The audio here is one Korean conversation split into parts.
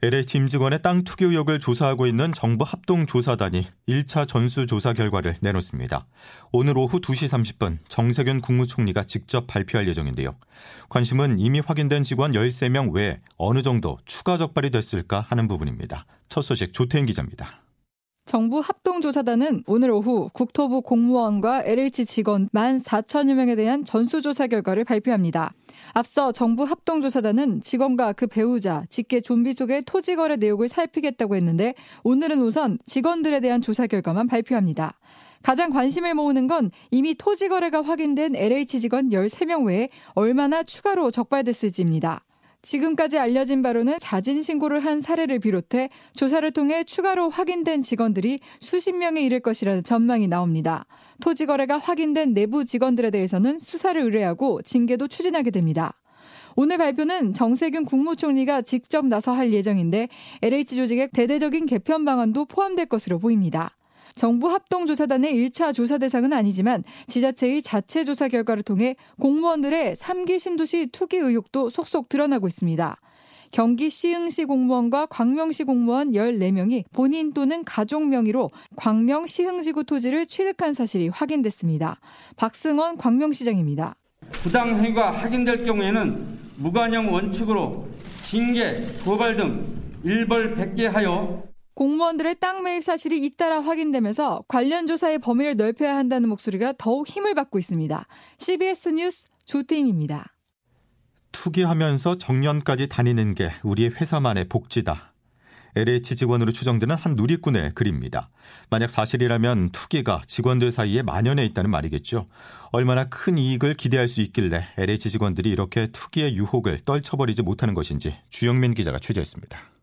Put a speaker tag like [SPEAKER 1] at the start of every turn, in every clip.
[SPEAKER 1] LH 임직원의 땅 투기 의혹을 조사하고 있는 정부 합동조사단이 1차 전수조사 결과를 내놓습니다. 오늘 오후 2시 30분 정세균 국무총리가 직접 발표할 예정인데요. 관심은 이미 확인된 직원 13명 외에 어느 정도 추가 적발이 됐을까 하는 부분입니다. 첫 소식 조태인 기자입니다.
[SPEAKER 2] 정부 합동조사단은 오늘 오후 국토부 공무원과 LH 직원 1만 4천여 명에 대한 전수조사 결과를 발표합니다. 앞서 정부 합동조사단은 직원과 그 배우자, 직계 좀비 속의 토지 거래 내역을 살피겠다고 했는데 오늘은 우선 직원들에 대한 조사 결과만 발표합니다. 가장 관심을 모으는 건 이미 토지 거래가 확인된 LH 직원 13명 외에 얼마나 추가로 적발됐을지입니다. 지금까지 알려진 바로는 자진 신고를 한 사례를 비롯해 조사를 통해 추가로 확인된 직원들이 수십 명에 이를 것이라는 전망이 나옵니다. 토지 거래가 확인된 내부 직원들에 대해서는 수사를 의뢰하고 징계도 추진하게 됩니다. 오늘 발표는 정세균 국무총리가 직접 나서 할 예정인데 LH 조직의 대대적인 개편 방안도 포함될 것으로 보입니다. 정부 합동조사단의 1차 조사 대상은 아니지만 지자체의 자체 조사 결과를 통해 공무원들의 3기 신도시 투기 의혹도 속속 드러나고 있습니다. 경기 시흥시 공무원과 광명시 공무원 14명이 본인 또는 가족 명의로 광명 시흥지구 토지를 취득한 사실이 확인됐습니다. 박승원 광명시장입니다.
[SPEAKER 3] 부당 행위가 확인될 경우에는 무관용 원칙으로 징계, 고발 등 일벌 백계 하여
[SPEAKER 2] 공무원들의 땅 매입 사실이 잇따라 확인되면서 관련 조사의 범위를 넓혀야 한다는 목소리가 더욱 힘을 받고 있습니다. CBS 뉴스 조태임입니다.
[SPEAKER 1] 투기하면서 정년까지 다니는 게 우리의 회사만의 복지다. LH 직원으로 추정되는 한 누리꾼의 글입니다. 만약 사실이라면 투기가 직원들 사이에 만연해 있다는 말이겠죠. 얼마나 큰 이익을 기대할 수 있길래 LH 직원들이 이렇게 투기의 유혹을 떨쳐버리지 못하는 것인지 주영민 기자가 취재했습니다.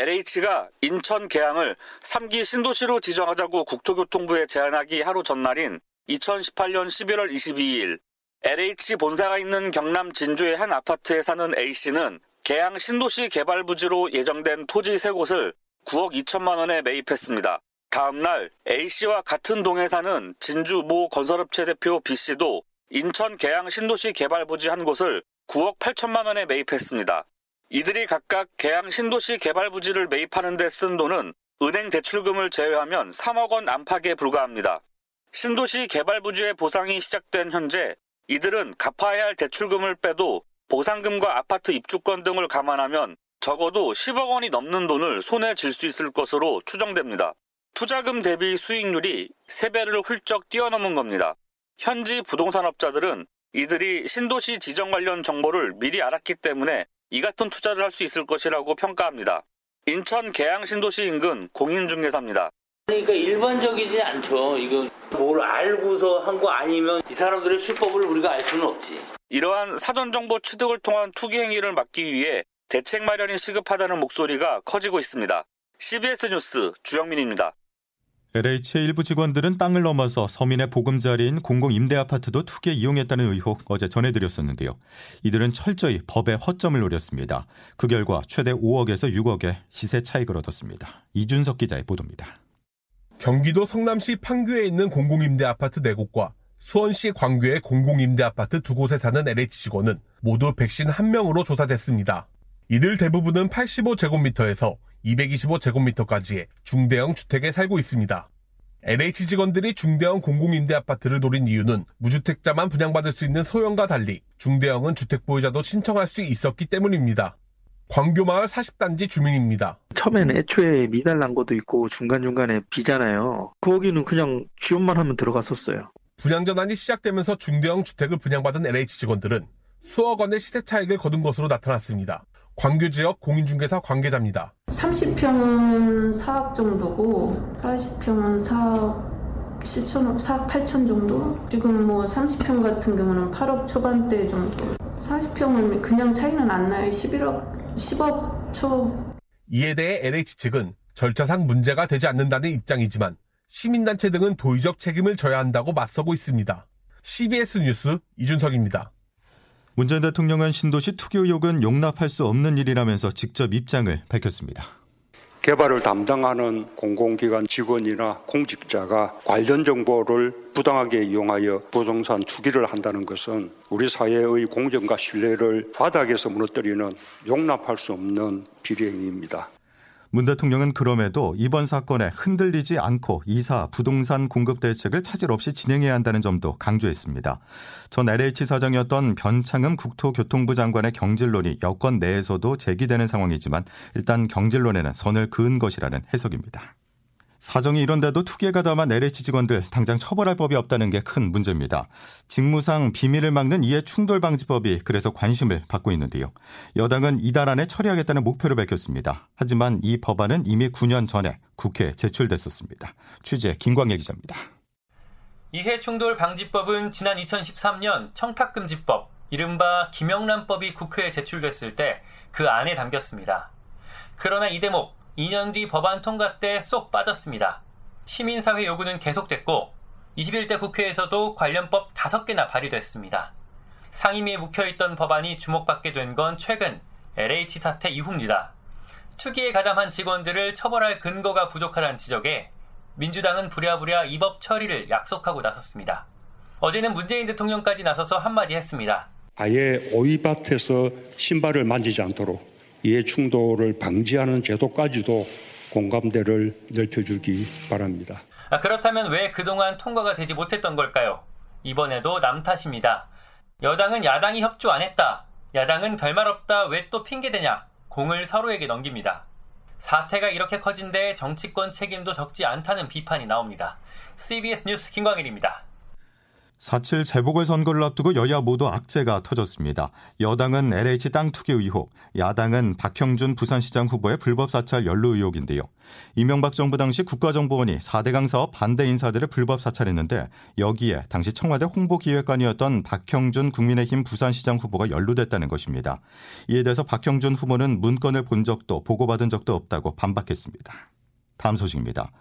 [SPEAKER 4] LH가 인천 계양을 3기 신도시로 지정하자고 국토교통부에 제안하기 하루 전날인 2018년 11월 22일 LH 본사가 있는 경남 진주의 한 아파트에 사는 A씨는 계양 신도시 개발 부지로 예정된 토지 세 곳을 9억 2천만 원에 매입했습니다. 다음 날 A씨와 같은 동에 사는 진주 모 건설업체 대표 B씨도 인천 계양 신도시 개발 부지 한 곳을 9억 8천만 원에 매입했습니다. 이들이 각각 계양 신도시 개발 부지를 매입하는 데 쓴 돈은 은행 대출금을 제외하면 3억 원 안팎에 불과합니다. 신도시 개발 부지의 보상이 시작된 현재 이들은 갚아야 할 대출금을 빼도 보상금과 아파트 입주권 등을 감안하면 적어도 10억 원이 넘는 돈을 손에 쥘 수 있을 것으로 추정됩니다. 투자금 대비 수익률이 3배를 훌쩍 뛰어넘은 겁니다. 현지 부동산업자들은 이들이 신도시 지정 관련 정보를 미리 알았기 때문에 이 같은 투자를 할 수 있을 것이라고 평가합니다. 인천 계양 신도시 인근 공인중개사입니다.
[SPEAKER 5] 그러니까 일반적이지 않죠. 이거 뭘 알고서 한 거 아니면 이 사람들의 수법을 우리가 알 수는 없지.
[SPEAKER 4] 이러한 사전 정보 취득을 통한 투기 행위를 막기 위해 대책 마련이 시급하다는 목소리가 커지고 있습니다. CBS 뉴스 주영민입니다.
[SPEAKER 1] LH의 일부 직원들은 땅을 넘어서 서민의 보금자리인 공공임대 아파트도 투기에 이용했다는 의혹 어제 전해드렸었는데요. 이들은 철저히 법의 허점을 노렸습니다. 그 결과 최대 5억에서 6억의 시세 차익을 얻었습니다. 이준석 기자의 보도입니다.
[SPEAKER 6] 경기도 성남시 판교에 있는 공공임대 아파트 4곳과 수원시 광교의 공공임대 아파트 두 곳에 사는 LH 직원은 모두 백신 1명으로 조사됐습니다. 이들 대부분은 85제곱미터에서 225제곱미터까지의 중대형 주택에 살고 있습니다. LH 직원들이 중대형 공공임대 아파트를 노린 이유는 무주택자만 분양받을 수 있는 소형과 달리 중대형은 주택 보유자도 신청할 수 있었기 때문입니다. 광교마을 40단지 주민입니다.
[SPEAKER 7] 처음에는 애초에 미달 난 것도 있고 중간중간에 비잖아요. 거기는 그냥 지원만 하면 들어갔었어요.
[SPEAKER 6] 분양 전환이 시작되면서 중대형 주택을 분양받은 LH 직원들은 수억 원의 시세 차익을 거둔 것으로 나타났습니다. 광교 지역 공인중개사 관계자입니다.
[SPEAKER 8] 30평은 4억 정도고 40평은 4억 7천억, 4억 8천 정도? 지금 뭐 30평 같은 경우는 8억 초반대 정도. 40평은 그냥 차이는 안 나요. 11억, 10억 초.
[SPEAKER 6] 이에 대해 LH 측은 절차상 문제가 되지 않는다는 입장이지만 시민단체 등은 도의적 책임을 져야 한다고 맞서고 있습니다. CBS 뉴스 이준석입니다.
[SPEAKER 1] 문재인 대통령은 신도시 투기 의혹은 용납할 수 없는 일이라면서 직접 입장을 밝혔습니다.
[SPEAKER 9] 개발을 담당하는 공공기관 직원이나 공직자가 관련 정보를 부당하게 이용하여 부동산 투기를 한다는 것은 우리 사회의 공정과 신뢰를 바닥에서 무너뜨리는 용납할 수 없는 비리행위입니다.
[SPEAKER 1] 문 대통령은 그럼에도 이번 사건에 흔들리지 않고 이사 부동산 공급 대책을 차질 없이 진행해야 한다는 점도 강조했습니다. 전 LH 사장이었던 변창흠 국토교통부 장관의 경질론이 여권 내에서도 제기되는 상황이지만 일단 경질론에는 선을 그은 것이라는 해석입니다. 사정이 이런데도 투기에 가담한 LH 직원들 당장 처벌할 법이 없다는 게 큰 문제입니다. 직무상 비밀을 막는 이해 충돌 방지법이 그래서 관심을 받고 있는데요. 여당은 이달 안에 처리하겠다는 목표를 밝혔습니다. 하지만 이 법안은 이미 9년 전에 국회에 제출됐었습니다. 취재 김광일 기자입니다.
[SPEAKER 10] 이해 충돌 방지법은 지난 2013년 청탁금지법, 이른바 김영란법이 국회에 제출됐을 때 그 안에 담겼습니다. 그러나 이 대목 2년 뒤 법안 통과 때 쏙 빠졌습니다. 시민사회 요구는 계속됐고 21대 국회에서도 관련법 5개나 발의됐습니다. 상임위에 묵혀있던 법안이 주목받게 된 건 최근 LH 사태 이후입니다. 투기에 가담한 직원들을 처벌할 근거가 부족하다는 지적에 민주당은 부랴부랴 이 법 처리를 약속하고 나섰습니다. 어제는 문재인 대통령까지 나서서 한마디 했습니다.
[SPEAKER 9] 아예 오이밭에서 신발을 만지지 않도록 이해 충돌을 방지하는 제도까지도 공감대를 넓혀주기 바랍니다.
[SPEAKER 10] 아, 그렇다면 왜 그동안 통과가 되지 못했던 걸까요? 이번에도 남 탓입니다. 여당은 야당이 협조 안 했다. 야당은 별말 없다. 왜 또 핑계대냐? 공을 서로에게 넘깁니다. 사태가 이렇게 커진데 정치권 책임도 적지 않다는 비판이 나옵니다. CBS 뉴스 김광일입니다.
[SPEAKER 1] 4.7 재보궐선거를 앞두고 여야 모두 악재가 터졌습니다. 여당은 LH 땅 투기 의혹, 야당은 박형준 부산시장 후보의 불법 사찰 연루 의혹인데요. 이명박 정부 당시 국가정보원이 4대강 사업 반대 인사들을 불법 사찰했는데 여기에 당시 청와대 홍보기획관이었던 박형준 국민의힘 부산시장 후보가 연루됐다는 것입니다. 이에 대해서 박형준 후보는 문건을 본 적도 보고받은 적도 없다고 반박했습니다. 다음 소식입니다.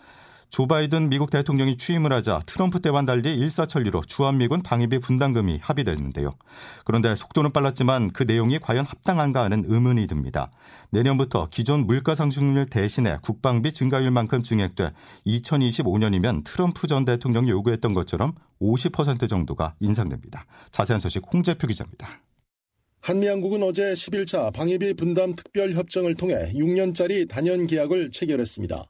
[SPEAKER 1] 조 바이든 미국 대통령이 취임을 하자 트럼프 때와는 달리 일사천리로 주한미군 방위비 분담금이 합의됐는데요. 그런데 속도는 빨랐지만 그 내용이 과연 합당한가 하는 의문이 듭니다. 내년부터 기존 물가 상승률 대신에 국방비 증가율만큼 증액돼 2025년이면 트럼프 전 대통령이 요구했던 것처럼 50% 정도가 인상됩니다. 자세한 소식 홍재표 기자입니다.
[SPEAKER 11] 한미양국은 어제 11차 방위비 분담 특별 협정을 통해 6년짜리 단연 계약을 체결했습니다.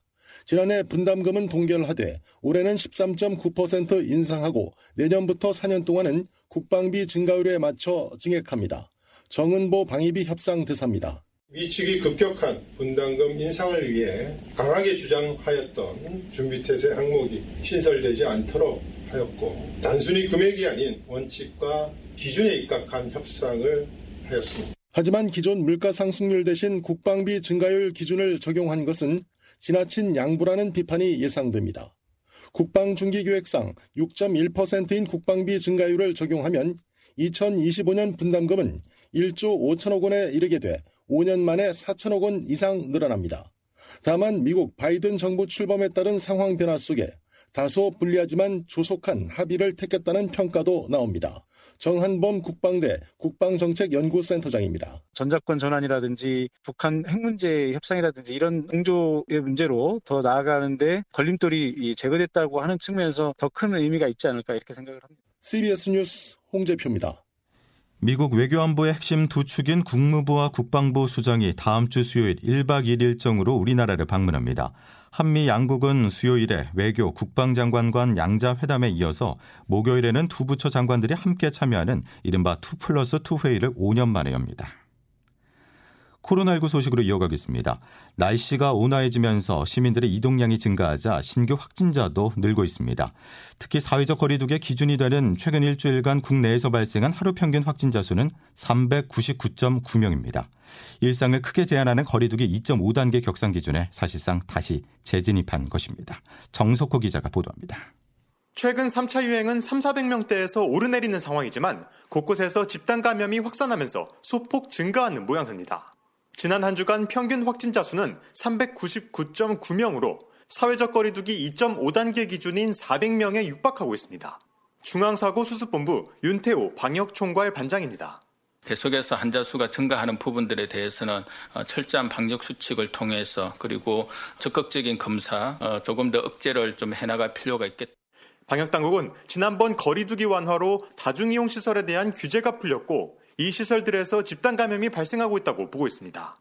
[SPEAKER 11] 지난해 분담금은 동결하되 올해는 13.9% 인상하고 내년부터 4년 동안은 국방비 증가율에 맞춰 증액합니다. 정은보 방위비 협상 대사입니다.
[SPEAKER 12] 미측이 급격한 분담금 인상을 위해 강하게 주장하였던 준비태세 항목이 신설되지 않도록 하였고 단순히 금액이 아닌 원칙과 기준에 입각한 협상을 하였습니다.
[SPEAKER 11] 하지만 기존 물가 상승률 대신 국방비 증가율 기준을 적용한 것은 지나친 양보라는 비판이 예상됩니다. 국방중기계획상 6.1%인 국방비 증가율을 적용하면 2025년 분담금은 1조 5천억 원에 이르게 돼 5년 만에 4천억 원 이상 늘어납니다. 다만 미국 바이든 정부 출범에 따른 상황 변화 속에 다소 불리하지만 조속한 합의를 택했다는 평가도 나옵니다. 정한범 국방대 국방정책연구센터장입니다.
[SPEAKER 13] 전자권 전환이라든지 북한 핵 문제 협상이라든지 이런 공조의 문제로 더 나아가는데 걸림돌이 제거됐다고 하는 측면에서 더 큰 의미가 있지 않을까 이렇게 생각을 합니다.
[SPEAKER 11] CBS 뉴스 홍재표입니다.
[SPEAKER 1] 미국 외교안보의 핵심 두 축인 국무부와 국방부 수장이 다음 주 수요일 1박 2일 일정으로 우리나라를 방문합니다. 한미 양국은 수요일에 외교 국방장관 간 양자 회담에 이어서 목요일에는 두 부처 장관들이 함께 참여하는 이른바 2 플러스 2 회의를 5년 만에 엽니다. 코로나19 소식으로 이어가겠습니다. 날씨가 온화해지면서 시민들의 이동량이 증가하자 신규 확진자도 늘고 있습니다. 특히 사회적 거리두기 기준이 되는 최근 일주일간 국내에서 발생한 하루 평균 확진자 수는 399.9명입니다. 일상을 크게 제한하는 거리두기 2.5단계 격상 기준에 사실상 다시 재진입한 것입니다. 정석호 기자가 보도합니다.
[SPEAKER 14] 최근 3차 유행은 3, 400명대에서 오르내리는 상황이지만 곳곳에서 집단 감염이 확산하면서 소폭 증가하는 모양새입니다. 지난 한 주간 평균 확진자 수는 399.9명으로 사회적 거리두기 2.5단계 기준인 400명에 육박하고 있습니다. 중앙사고수습본부 윤태호 방역총괄 반장입니다.
[SPEAKER 15] 계속해서 환자 수가 증가하는 부분들에 대해서는 어, 철저한 방역 수칙을 통해서 그리고 적극적인 검사 어, 조금 더 억제를 좀 해나갈 필요가 있겠다.
[SPEAKER 14] 방역 당국은 지난번 거리두기 완화로 다중이용 시설에 대한 규제가 풀렸고 이 시설들에서 집단 감염이 발생하고 있다고 보고 있습니다.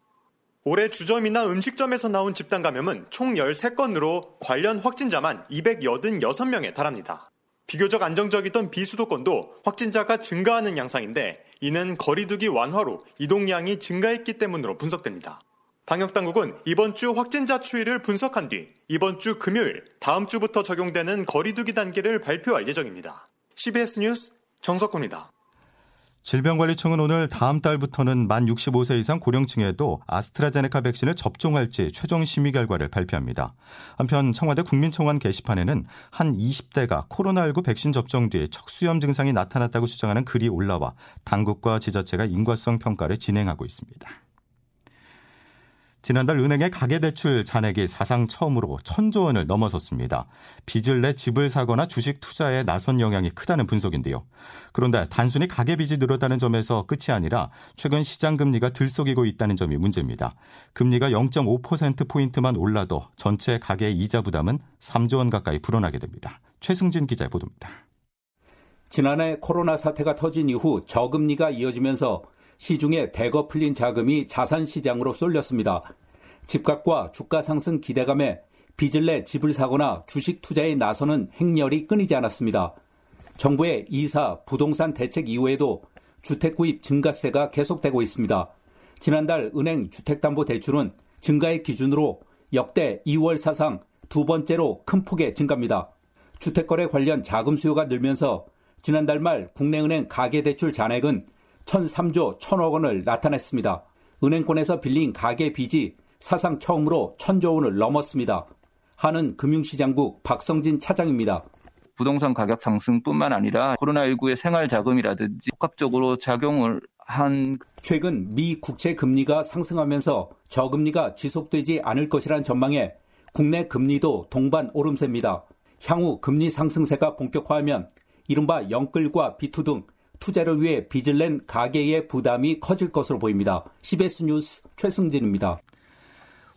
[SPEAKER 14] 올해 주점이나 음식점에서 나온 집단 감염은 총 13건으로 관련 확진자만 286명에 달합니다. 비교적 안정적이던 비수도권도 확진자가 증가하는 양상인데 이는 거리두기 완화로 이동량이 증가했기 때문으로 분석됩니다. 방역당국은 이번 주 확진자 추이를 분석한 뒤 이번 주 금요일 다음 주부터 적용되는 거리두기 단계를 발표할 예정입니다. CBS 뉴스 정석호입니다.
[SPEAKER 1] 질병관리청은 오늘 다음 달부터는 만 65세 이상 고령층에도 아스트라제네카 백신을 접종할지 최종 심의 결과를 발표합니다. 한편 청와대 국민청원 게시판에는 한 20대가 코로나19 백신 접종 뒤에 척수염 증상이 나타났다고 주장하는 글이 올라와 당국과 지자체가 인과성 평가를 진행하고 있습니다. 지난달 은행의 가계대출 잔액이 사상 처음으로 천조 원을 넘어섰습니다. 빚을 내 집을 사거나 주식 투자에 나선 영향이 크다는 분석인데요. 그런데 단순히 가계빚이 늘었다는 점에서 끝이 아니라 최근 시장 금리가 들썩이고 있다는 점이 문제입니다. 금리가 0.5%포인트만 올라도 전체 가계 이자 부담은 3조 원 가까이 불어나게 됩니다. 최승진 기자의 보도입니다.
[SPEAKER 16] 지난해 코로나 사태가 터진 이후 저금리가 이어지면서 시중에 대거 풀린 자금이 자산 시장으로 쏠렸습니다. 집값과 주가 상승 기대감에 빚을 내 집을 사거나 주식 투자에 나서는 행렬이 끊이지 않았습니다. 정부의 이사 부동산 대책 이후에도 주택 구입 증가세가 계속되고 있습니다. 지난달 은행 주택담보대출은 증가의 기준으로 역대 2월 사상 두 번째로 큰 폭의 증가입니다. 주택거래 관련 자금 수요가 늘면서 지난달 말 국내은행 가계대출 잔액은 1,003조 1,000억 원을 나타냈습니다. 은행권에서 빌린 가계 빚이 사상 처음으로 1,000조 원을 넘었습니다. 하는 금융시장국 박성진 차장입니다.
[SPEAKER 17] 부동산 가격 상승뿐만 아니라 코로나19의 생활 자금이라든지 복합적으로 작용을 한
[SPEAKER 16] 최근 미 국채 금리가 상승하면서 저금리가 지속되지 않을 것이란 전망에 국내 금리도 동반 오름세입니다. 향후 금리 상승세가 본격화하면 이른바 영끌과 비투 등 투자를 위해 빚을 낸 가계의 부담이 커질 것으로 보입니다. CBS 뉴스 최승진입니다.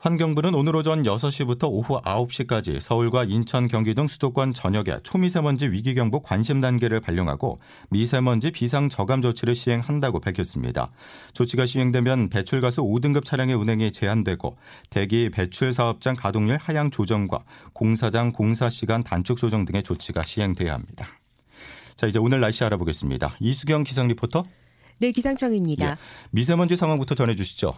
[SPEAKER 1] 환경부는 오늘 오전 6시부터 오후 9시까지 서울과 인천, 경기 등 수도권 전역에 초미세먼지 위기경보 관심 단계를 발령하고 미세먼지 비상 저감 조치를 시행한다고 밝혔습니다. 조치가 시행되면 배출가스 5등급 차량의 운행이 제한되고 대기 배출 사업장 가동률 하향 조정과 공사장 공사 시간 단축 조정 등의 조치가 시행돼야 합니다. 자, 이제 오늘 날씨 알아보겠습니다. 이수경 기상 리포터.
[SPEAKER 18] 네, 기상청입니다. 예,
[SPEAKER 1] 미세먼지 상황부터 전해 주시죠.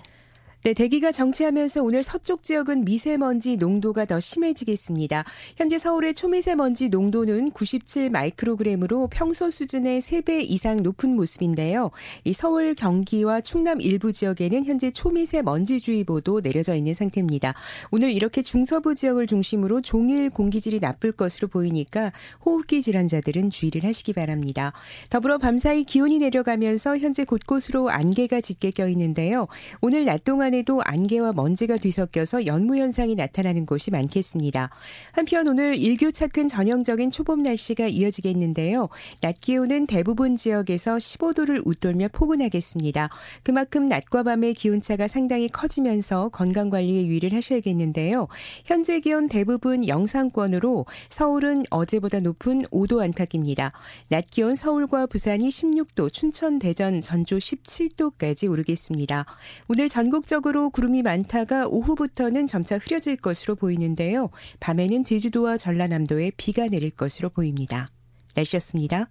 [SPEAKER 18] 네, 대기가 정체하면서 오늘 서쪽 지역은 미세먼지 농도가 더 심해지겠습니다. 현재 서울의 초미세먼지 농도는 97 마이크로그램으로 평소 수준의 3배 이상 높은 모습인데요. 이 서울, 경기와 충남 일부 지역에는 현재 초미세먼지주의보도 내려져 있는 상태입니다. 오늘 이렇게 중서부 지역을 중심으로 종일 공기질이 나쁠 것으로 보이니까 호흡기 질환자들은 주의를 하시기 바랍니다. 더불어 밤사이 기온이 내려가면서 현재 곳곳으로 안개가 짙게 껴 있는데요. 오늘 낮 동안 동 안에도 안개와 먼지가 뒤섞여서 연무 현상이 나타나는 곳이 많겠습니다. 한편 오늘 일교차큰 전형적인 초봄 날씨가 이어지겠는데요. 낮 기온은 대부분 지역에서 15도를 웃돌며 포근하겠습니다. 그만큼 낮과 밤의 기온차가 상당히 커지면서 건강 관리에 유의를 하셔야겠는데요. 현재 기온 대부분 영상권으로 서울은 어제보다 높은 5도 안팎입니다. 낮 기온 서울과 부산이 16도, 춘천, 대전, 전주 17도까지 오르겠습니다. 오늘 전국적으로 전국적으로 구름이 많다가 오후부터는 점차 흐려질 것으로 보이는데요. 밤에는 제주도와 전라남도에 비가 내릴 것으로 보입니다. 날씨였습니다.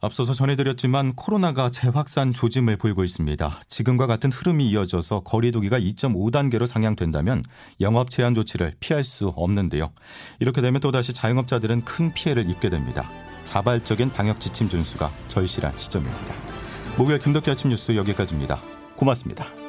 [SPEAKER 1] 앞서서 전해드렸지만 코로나가 재확산 조짐을 보이고 있습니다. 지금과 같은 흐름이 이어져서 거리두기가 2.5단계로 상향된다면 영업 제한 조치를 피할 수 없는데요. 이렇게 되면 또다시 자영업자들은 큰 피해를 입게 됩니다. 자발적인 방역 지침 준수가 절실한 시점입니다. 목요일 김덕기 아침 뉴스 여기까지입니다. 고맙습니다.